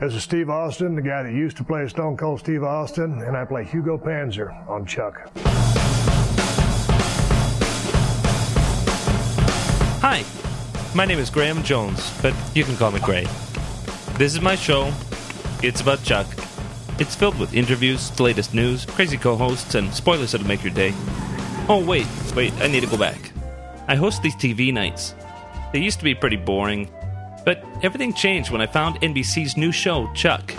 This is Steve Austin, the guy that used to play Stone Cold Steve Austin, and I play Hugo Panzer on Chuck. Hi, my name is Graham Jones, but you can call me Gray. This is my show. It's about Chuck. It's filled with interviews, the latest news, crazy co hosts, and spoilers that'll make your day. Oh, wait, wait, I need to go back. I host these TV nights. They used to be pretty boring, but everything changed when I found NBC's new show, Chuck.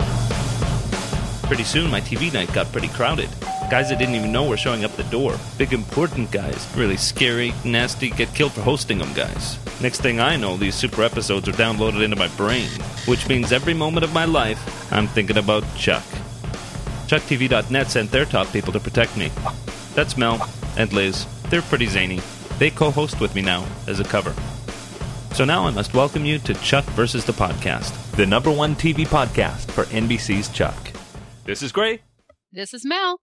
Pretty soon, my TV night got pretty crowded. Guys I didn't even know were showing up the door. Big, important guys. Really scary, nasty, get killed for hosting them guys. Next thing I know, these super episodes are downloaded into my brain, which means every moment of my life, I'm thinking about Chuck. ChuckTV.net sent their top people to protect me. That's Mel and Liz. They're pretty zany. They co host with me now as a cover. So now I must welcome you to Chuck versus the Podcast, the number one TV podcast for NBC's Chuck. This is Gray, This is Mel.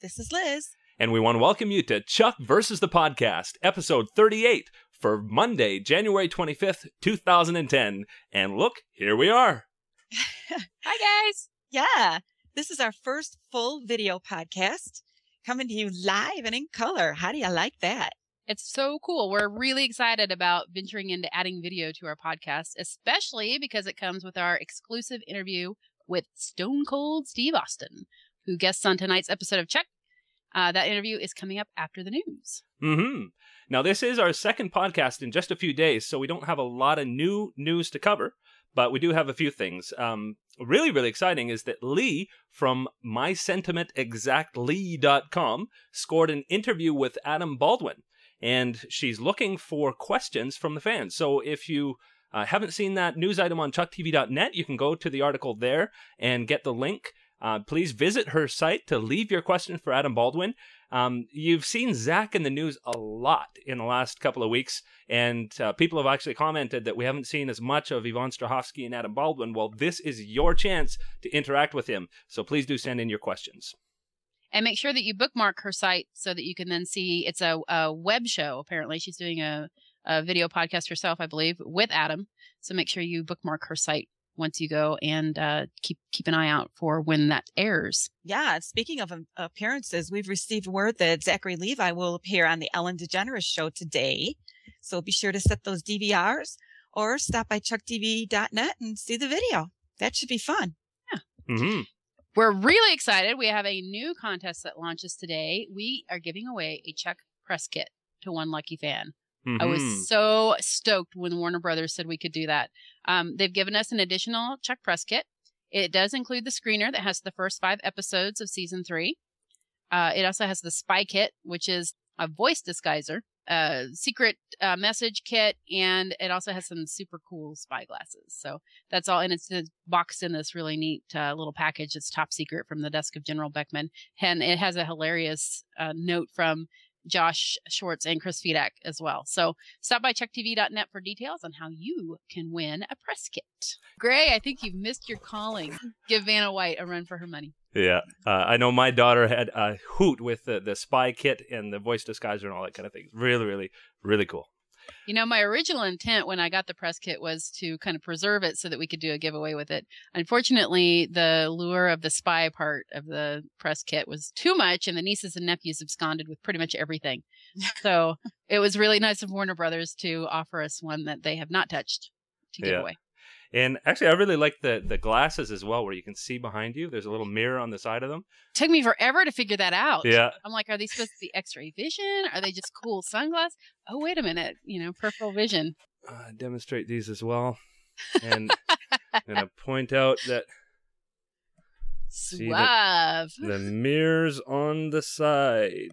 This is Liz. and we want to welcome you to Chuck versus the Podcast, episode 38 for Monday, January 25th, 2010. And look, here we are. Hi, guys. Yeah, this is our first full video podcast coming to you live and in color. How do you like that? It's so cool. We're really excited about venturing into adding video to our podcast, especially because it comes with our exclusive interview with Stone Cold Steve Austin, who guests on tonight's episode of Chuck. Uh, that interview is coming up after the news. hmm Now, this is our second podcast in just a few days, so we don't have a lot of new news to cover, but we do have a few things. Um, really, really exciting is that Lee from MySentimentExactLee.com scored an interview with Adam Baldwin, and she's looking for questions from the fans. So if you uh, haven't seen that news item on ChuckTV.net, you can go to the article there and get the link. Uh, please visit her site to leave your questions for Adam Baldwin. Um, you've seen Zach in the news a lot in the last couple of weeks, and uh, people have actually commented that we haven't seen as much of Yvonne Strahovski and Adam Baldwin. Well, this is your chance to interact with him, so please do send in your questions. And make sure that you bookmark her site so that you can then see it's a, a web show. Apparently, she's doing a, a video podcast herself, I believe, with Adam. So make sure you bookmark her site once you go and uh, keep keep an eye out for when that airs. Yeah, speaking of um, appearances, we've received word that Zachary Levi will appear on the Ellen DeGeneres show today. So be sure to set those DVRs or stop by chucktv.net and see the video. That should be fun. Yeah. hmm We're really excited. We have a new contest that launches today. We are giving away a Chuck press kit to one lucky fan. I Mm-hmm. was so stoked when Warner Brothers said we could do that. Um, they've given us an additional Chuck press kit. It does include the screener that has the first five episodes of season three. Uh, it also has the spy kit, which is a voice disguiser, a secret uh, message kit, and it also has some super cool spy glasses. So that's all, and it's it's boxed in this really neat uh, little package. It's top secret from the desk of General Beckman, and it has a hilarious uh, note from Josh Schwartz and Chris Fedak as well. So stop by chucktv.net for details on how you can win a press kit. Gray, I think you've missed your calling. Give Vanna White a run for her money. Yeah, uh, I know my daughter had a hoot with the, the spy kit and the voice disguiser and all that kind of thing. Really, really, really cool. You know, my original intent when I got the press kit was to kind of preserve it so that we could do a giveaway with it. Unfortunately, the lure of the spy part of the press kit was too much, and the nieces and nephews absconded with pretty much everything. so it was really nice of Warner Brothers to offer us one that they have not touched to give Yeah. away. And actually, I really like the the glasses as well, where you can see behind you. There's a little mirror on the side of them. Took me forever to figure that out. Yeah, I'm like, are these supposed to be X-ray vision? Are they just cool sunglasses? Oh, wait a minute. You know, peripheral vision. uh, demonstrate these as well. And I'm gonna point out that Suave. the mirrors on the side.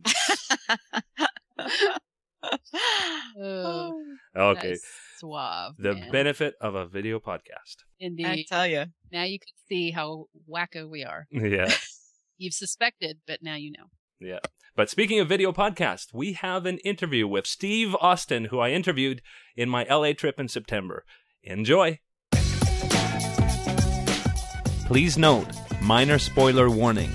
Oh, Okay, that's suave. the man. benefit of a video podcast. Indeed. I tell you. Now you can see how wacko we are. Yeah, You've suspected, but now you know. yeah. But speaking of video podcast, we have an interview with Steve Austin, who I interviewed in my LA trip in September. Enjoy. Please note, minor spoiler warning.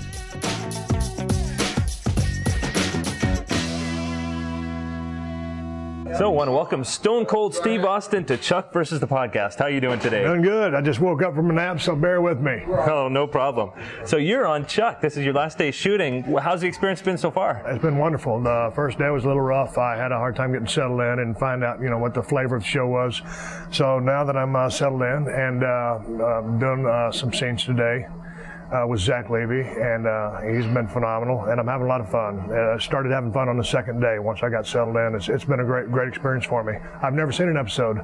So, I want to welcome Stone Cold Steve Austin to Chuck versus the podcast. How are you doing today? Doing good. I just woke up from a nap, so bear with me. Oh, no problem. So, you're on Chuck. This is your last day shooting. How's the experience been so far? It's been wonderful. The first day was a little rough. I had a hard time getting settled in and find out, you know, what the flavor of the show was. So now that I'm uh, settled in and uh, uh, doing uh, some scenes today, uh, with Zach Levi, and uh, he's been phenomenal, and I'm having a lot of fun. Uh, started having fun on the second day once I got settled in. It's, it's been a great, great experience for me. I've never seen an episode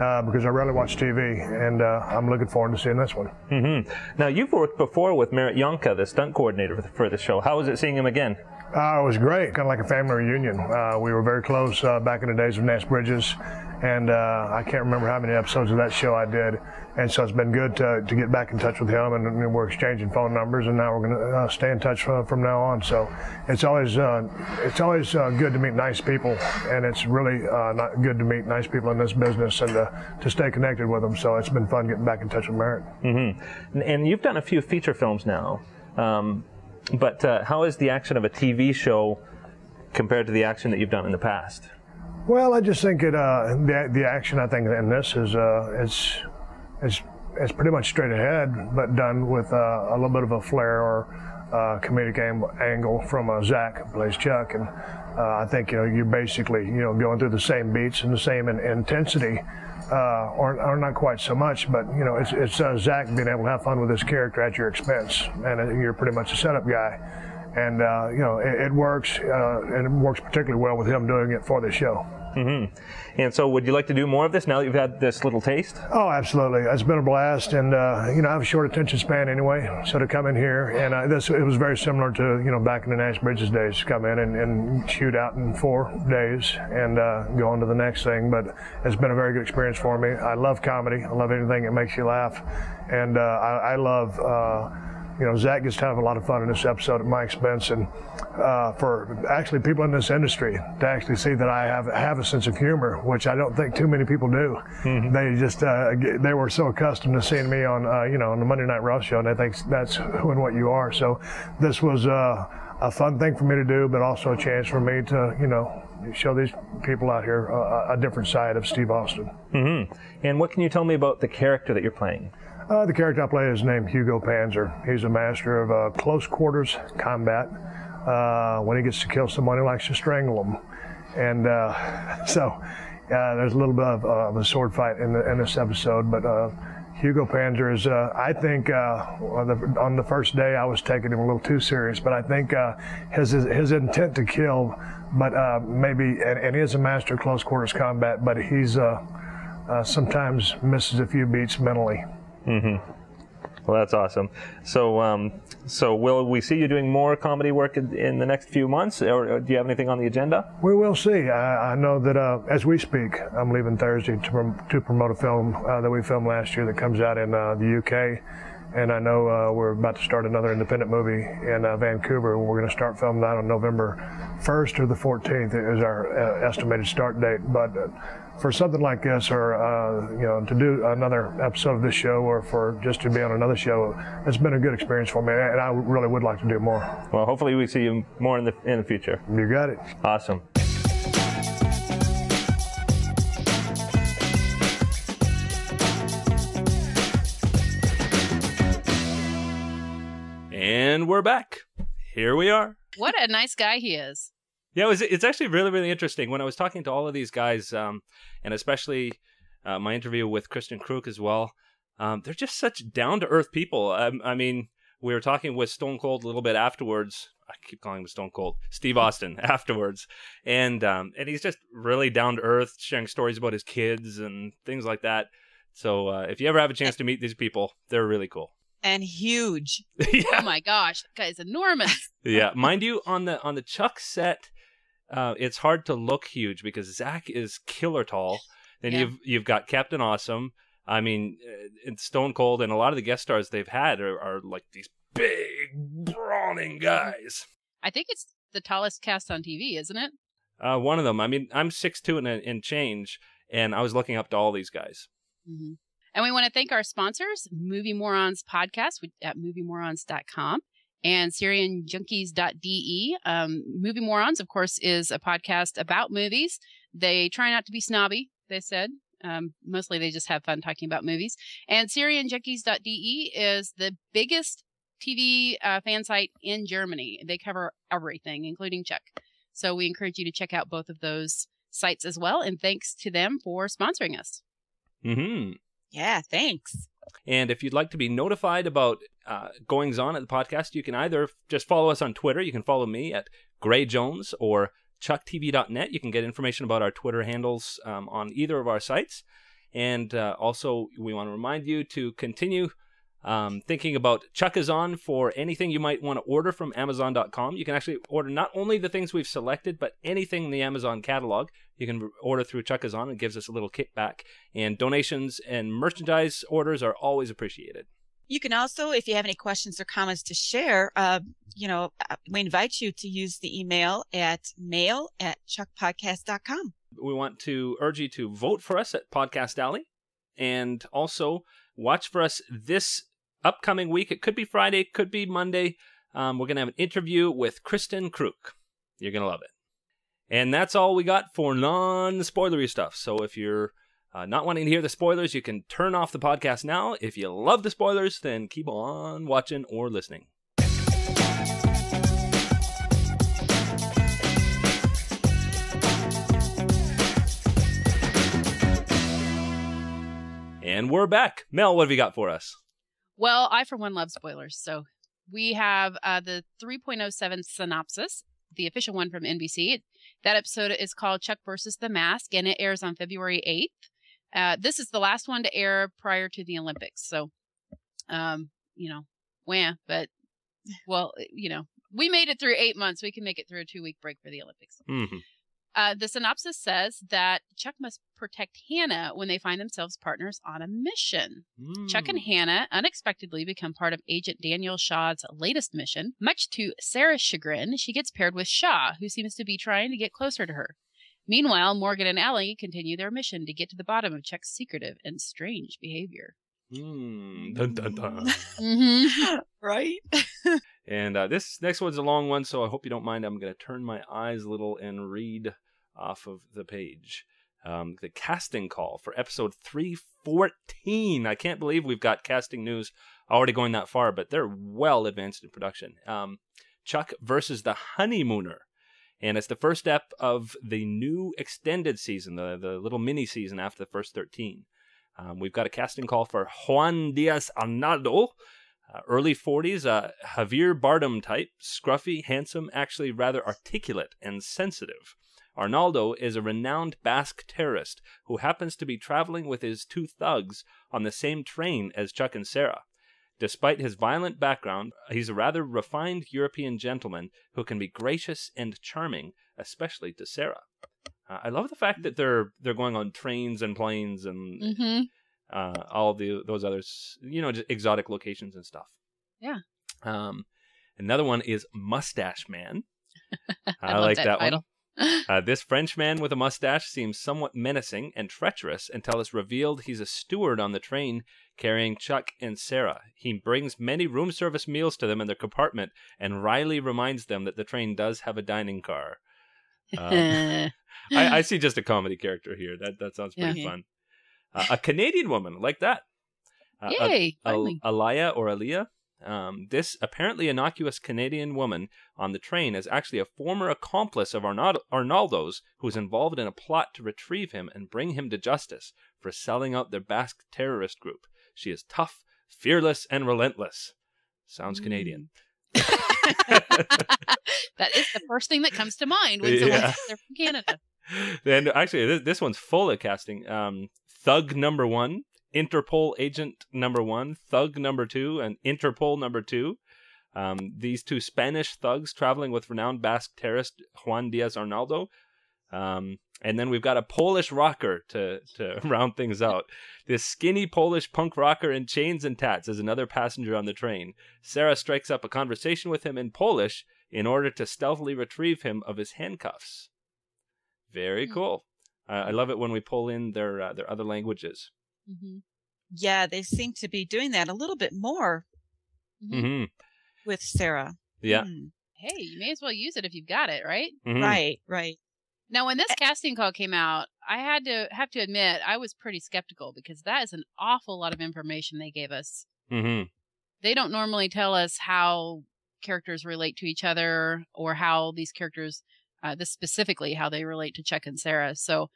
uh, because I rarely watch TV, and uh, I'm looking forward to seeing this one. Mm-hmm. Now, you've worked before with Merritt Yohnka, the stunt coordinator for the, for the show. How was it seeing him again? Uh, it was great, kind of like a family reunion. Uh, we were very close uh, back in the days of Nash Bridges, and uh, I can't remember how many episodes of that show I did. And so it's been good to, to get back in touch with him, and, and we're exchanging phone numbers, and now we're going to uh, stay in touch from, from, now on. So it's always uh, it's always good to meet nice people, and it's really not good to meet nice people in this business and to stay connected with them. So it's been fun getting back in touch with Merritt. Mm-hmm. And you've done a few feature films now. Um, but uh, how is the action of a TV show compared to the action that you've done in the past? Well, I just think it uh, the the action I think in this is uh, it's it's it's pretty much straight ahead, but done with uh, a little bit of a flair or uh, comedic angle from uh, Zach plays Chuck, and uh, I think you know you're basically you know going through the same beats and the same in, intensity uh, or, or, not quite so much, but you know, it's, it's uh, Zach being able to have fun with his character at your expense, and you're pretty much a setup guy, and uh, you know, it, it works, uh, and it works particularly well with him doing it for the show. Mm-hmm. And so, would you like to do more of this now that you've had this little taste? Oh, absolutely. It's been a blast, and uh, you know, I have a short attention span anyway. So to come in here, and uh, this it was very similar to you know back in the Nash Bridges days, to come in and, and shoot out in four days and uh, go on to the next thing. But it's been a very good experience for me. I love comedy. I love anything that makes you laugh, and uh, I, I, love uh, you know, Zach gets to have a lot of fun in this episode at my expense, and uh, for actually people in this industry to actually see that I have have a sense of humor, which I don't think too many people do. Mm-hmm. They just uh, they were so accustomed to seeing me on uh, you know on the Monday Night Raw show, and they think that's who and what you are. So this was uh, a fun thing for me to do, but also a chance for me to you know show these people out here a, a different side of Steve Austin. Mm-hmm. And what can you tell me about the character that you're playing? Uh, the character I play is named Hugo Panzer. He's a master of uh, close quarters combat. Uh, when he gets to kill someone, he likes to strangle them. And uh, so uh, there's a little bit of, of, a sword fight in, the, in this episode, but uh, Hugo Panzer is, I think, on the, on, the, first day I was taking him a little too serious, but I think his, his, his intent to kill, but maybe, and, and, he is a master of close quarters combat, but he's sometimes misses a few beats mentally. Mm-hmm. Well, that's awesome. So, um, so will we see you doing more comedy work in, in, the next few months, or do you have anything on the agenda? We will see. I, I know that uh, as we speak, I'm leaving Thursday to, to promote a film uh, that we filmed last year that comes out in uh, the UK. And I know uh, we're about to start another independent movie in uh, Vancouver. We're going to start filming that on November 1st or the 14th is our uh, estimated start date. But for something like this, or uh, you know, to do another episode of this show, or for just to be on another show, it's been a good experience for me, and I really would like to do more. Well, hopefully we see you more in the in the future. You got it. Awesome. And we're back. Here we are. What a nice guy he is. Yeah, it was, it's actually really, really interesting. When I was talking to all of these guys, um, and especially uh, my interview with Kristin Kreuk as well, um, they're just such down to earth people. Um, I mean, we were talking with Stone Cold a little bit afterwards. I keep calling him Stone Cold, Steve Austin afterwards, and um, and he's just really down to earth, sharing stories about his kids and things like that. So uh, if you ever have a chance to meet these people, they're really cool and huge. yeah. Oh my gosh, that guy's enormous. yeah, mind you, on the on the Chuck set, uh, it's hard to look huge because Zach is killer tall. Then yeah. you've you've got Captain Awesome. I mean, uh, Stone Cold, and a lot of the guest stars they've had are, are like these big, brawling guys. I think it's the tallest cast on TV, isn't it? Uh, one of them. I mean, I'm six two and, and change, and I was looking up to all these guys. Mm-hmm. And we want to thank our sponsors, Movie Morons Podcast at moviemorons.com and SerienJunkies.de. Um, Movie Morons, of course, is a podcast about movies They try not to be snobby, they said. Um, mostly they just have fun talking about movies. And SerienJunkies.de is the biggest TV uh, fan site in Germany. They cover everything, including Chuck. So we encourage you to check out both of those sites as well. And thanks to them for sponsoring us. Mm-hmm. Yeah, thanks. And if you'd like to be notified about uh, goings on at the podcast, you can either just follow us on Twitter. You can follow me at Gray Jones or chucktv.net. You can get information about our Twitter handles um, on either of our sites. And uh, also, we want to remind you to continue um, thinking about Chuck is on for anything you might want to order from Amazon.com. You can actually order not only the things we've selected, but anything in the Amazon catalog. You can order through Chuck is on. It gives us a little kickback. And donations and merchandise orders are always appreciated. You can also, if you have any questions or comments to share, uh, you know, uh, we invite you to use the email at mail at chuckpodcast.com. We want to urge you to vote for us at Podcast Alley and also watch for us this upcoming week. It could be Friday, could be Monday. Um, we're going to have an interview with Kristin Kreuk. You're going to love it. And that's all we got for non spoilery stuff. So if you're uh, not wanting to hear the spoilers, you can turn off the podcast now. If you love the spoilers, then keep on watching or listening. And we're back. Mel, what have you got for us? Well, I, for one, love spoilers. So we have uh, the 3.07 synopsis, the official one from NBC. That episode is called Chuck versus the Mask, and it airs on February 8th. Uh, this is the last one to air prior to the Olympics. So, um, you know, wham, but, well, you know, we made it through eight months. We can make it through a two week break for the Olympics. Mm-hmm. Uh, the synopsis says that Chuck must protect Hannah when they find themselves partners on a mission. Mm. Chuck and Hannah unexpectedly become part of Agent Daniel Shaw's latest mission. Much to Sarah's chagrin, she gets paired with Shaw, who seems to be trying to get closer to her. Meanwhile, Morgan and Allie continue their mission to get to the bottom of Chuck's secretive and strange behavior. Mm. Dun, dun, dun. Mm-hmm. Right? And uh, this next one's a long one, so I hope you don't mind. I'm going to turn my eyes a little and read off of the page. Um, the casting call for episode 314. I can't believe we've got casting news already going that far, but they're well advanced in production. Um, Chuck versus the Honeymooner. And it's the first step of the new extended season, the, the little mini season after the first 13. Um, we've got a casting call for Juan Diaz Arnaldo, uh, early 40s, uh, Javier Bardem type, scruffy, handsome, actually rather articulate and sensitive. Arnaldo is a renowned Basque terrorist who happens to be traveling with his two thugs on the same train as Chuck and Sarah. Despite his violent background, he's a rather refined European gentleman who can be gracious and charming, especially to Sarah. Uh, I love the fact that they're they're going on trains and planes and Mm-hmm. uh, all the those others, you know, just exotic locations and stuff. Yeah. Um, another one is Mustache Man. I, love like that, title. one. Uh, this French man with a mustache seems somewhat menacing and treacherous until it's revealed he's a steward on the train carrying Chuck and Sarah. He brings many room service meals to them in their compartment, and Riley reminds them that the train does have a dining car. Um, I, I see just a comedy character here. That that sounds pretty Yeah. fun. Uh, a Canadian woman like that. Uh, a- Yay! Al- finally. Alaya or Aliyah. Um, this apparently innocuous Canadian woman on the train is actually a former accomplice of Arnaldo, Arnaldo's who is involved in a plot to retrieve him and bring him to justice for selling out their Basque terrorist group. She is tough, fearless, and relentless. Sounds Mm. Canadian. that is the first thing that comes to mind when someone Yeah. says they're from Canada. and actually, this, this one's full of casting. Um, Thug number one, Interpol agent number one, Thug number two, and Interpol number two. Um, these two Spanish thugs traveling with renowned Basque terrorist Juan Diaz Arnaldo. Um, and then we've got a Polish rocker to, to round things out. This skinny Polish punk rocker in chains and tats is another passenger on the train. Sarah strikes up a conversation with him in Polish in order to stealthily retrieve him of his handcuffs. Very Hmm. cool. Uh, I love it when we pull in their uh, their other languages. Hmm Yeah, they seem to be doing that a little bit more hmm hmm with Sarah. Yeah. Hmm. Hey, you may as well use it if you've got it, right? Mhm. Right, right. Now, when this casting call came out, I had to have to admit I was pretty skeptical because that is an awful lot of information they gave us. Mm-hmm. They don't normally tell us how characters relate to each other or how these characters, uh, this specifically, how they relate to Chuck and Sarah. So,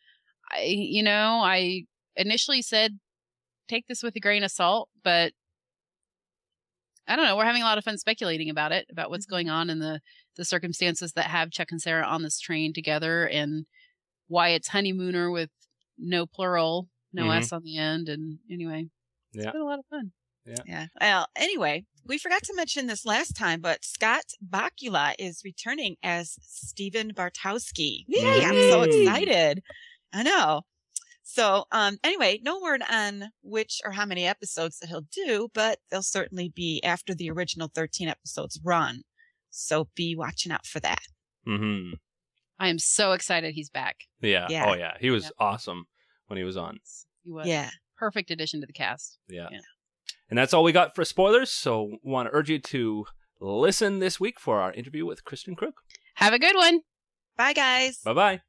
I, you know, I initially said take this with a grain of salt, but I don't know. We're having a lot of fun speculating about it, about what's going on in the the circumstances that have Chuck and Sarah on this train together, and why it's honeymooner with no plural, no Mhm. s on the end. And anyway, it's Yeah. been a lot of fun. Yeah. yeah. Well, anyway, we forgot to mention this last time, but Scott Bakula is returning as Stephen Bartowski. Yay! I'm so excited. I know. So, um, anyway, no word on which or how many episodes that he'll do, but they'll certainly be after the original 13 episodes run. So be watching out for that. Mm-hmm. I am so excited he's back. Yeah. Yeah. Oh yeah. He was Yeah. awesome when he was on. He was Yeah. perfect addition to the cast. Yeah. Yeah. And that's all we got for spoilers. So want to urge you to listen this week for our interview with Kristin Kreuk. Have a good one. Bye, guys. Bye bye.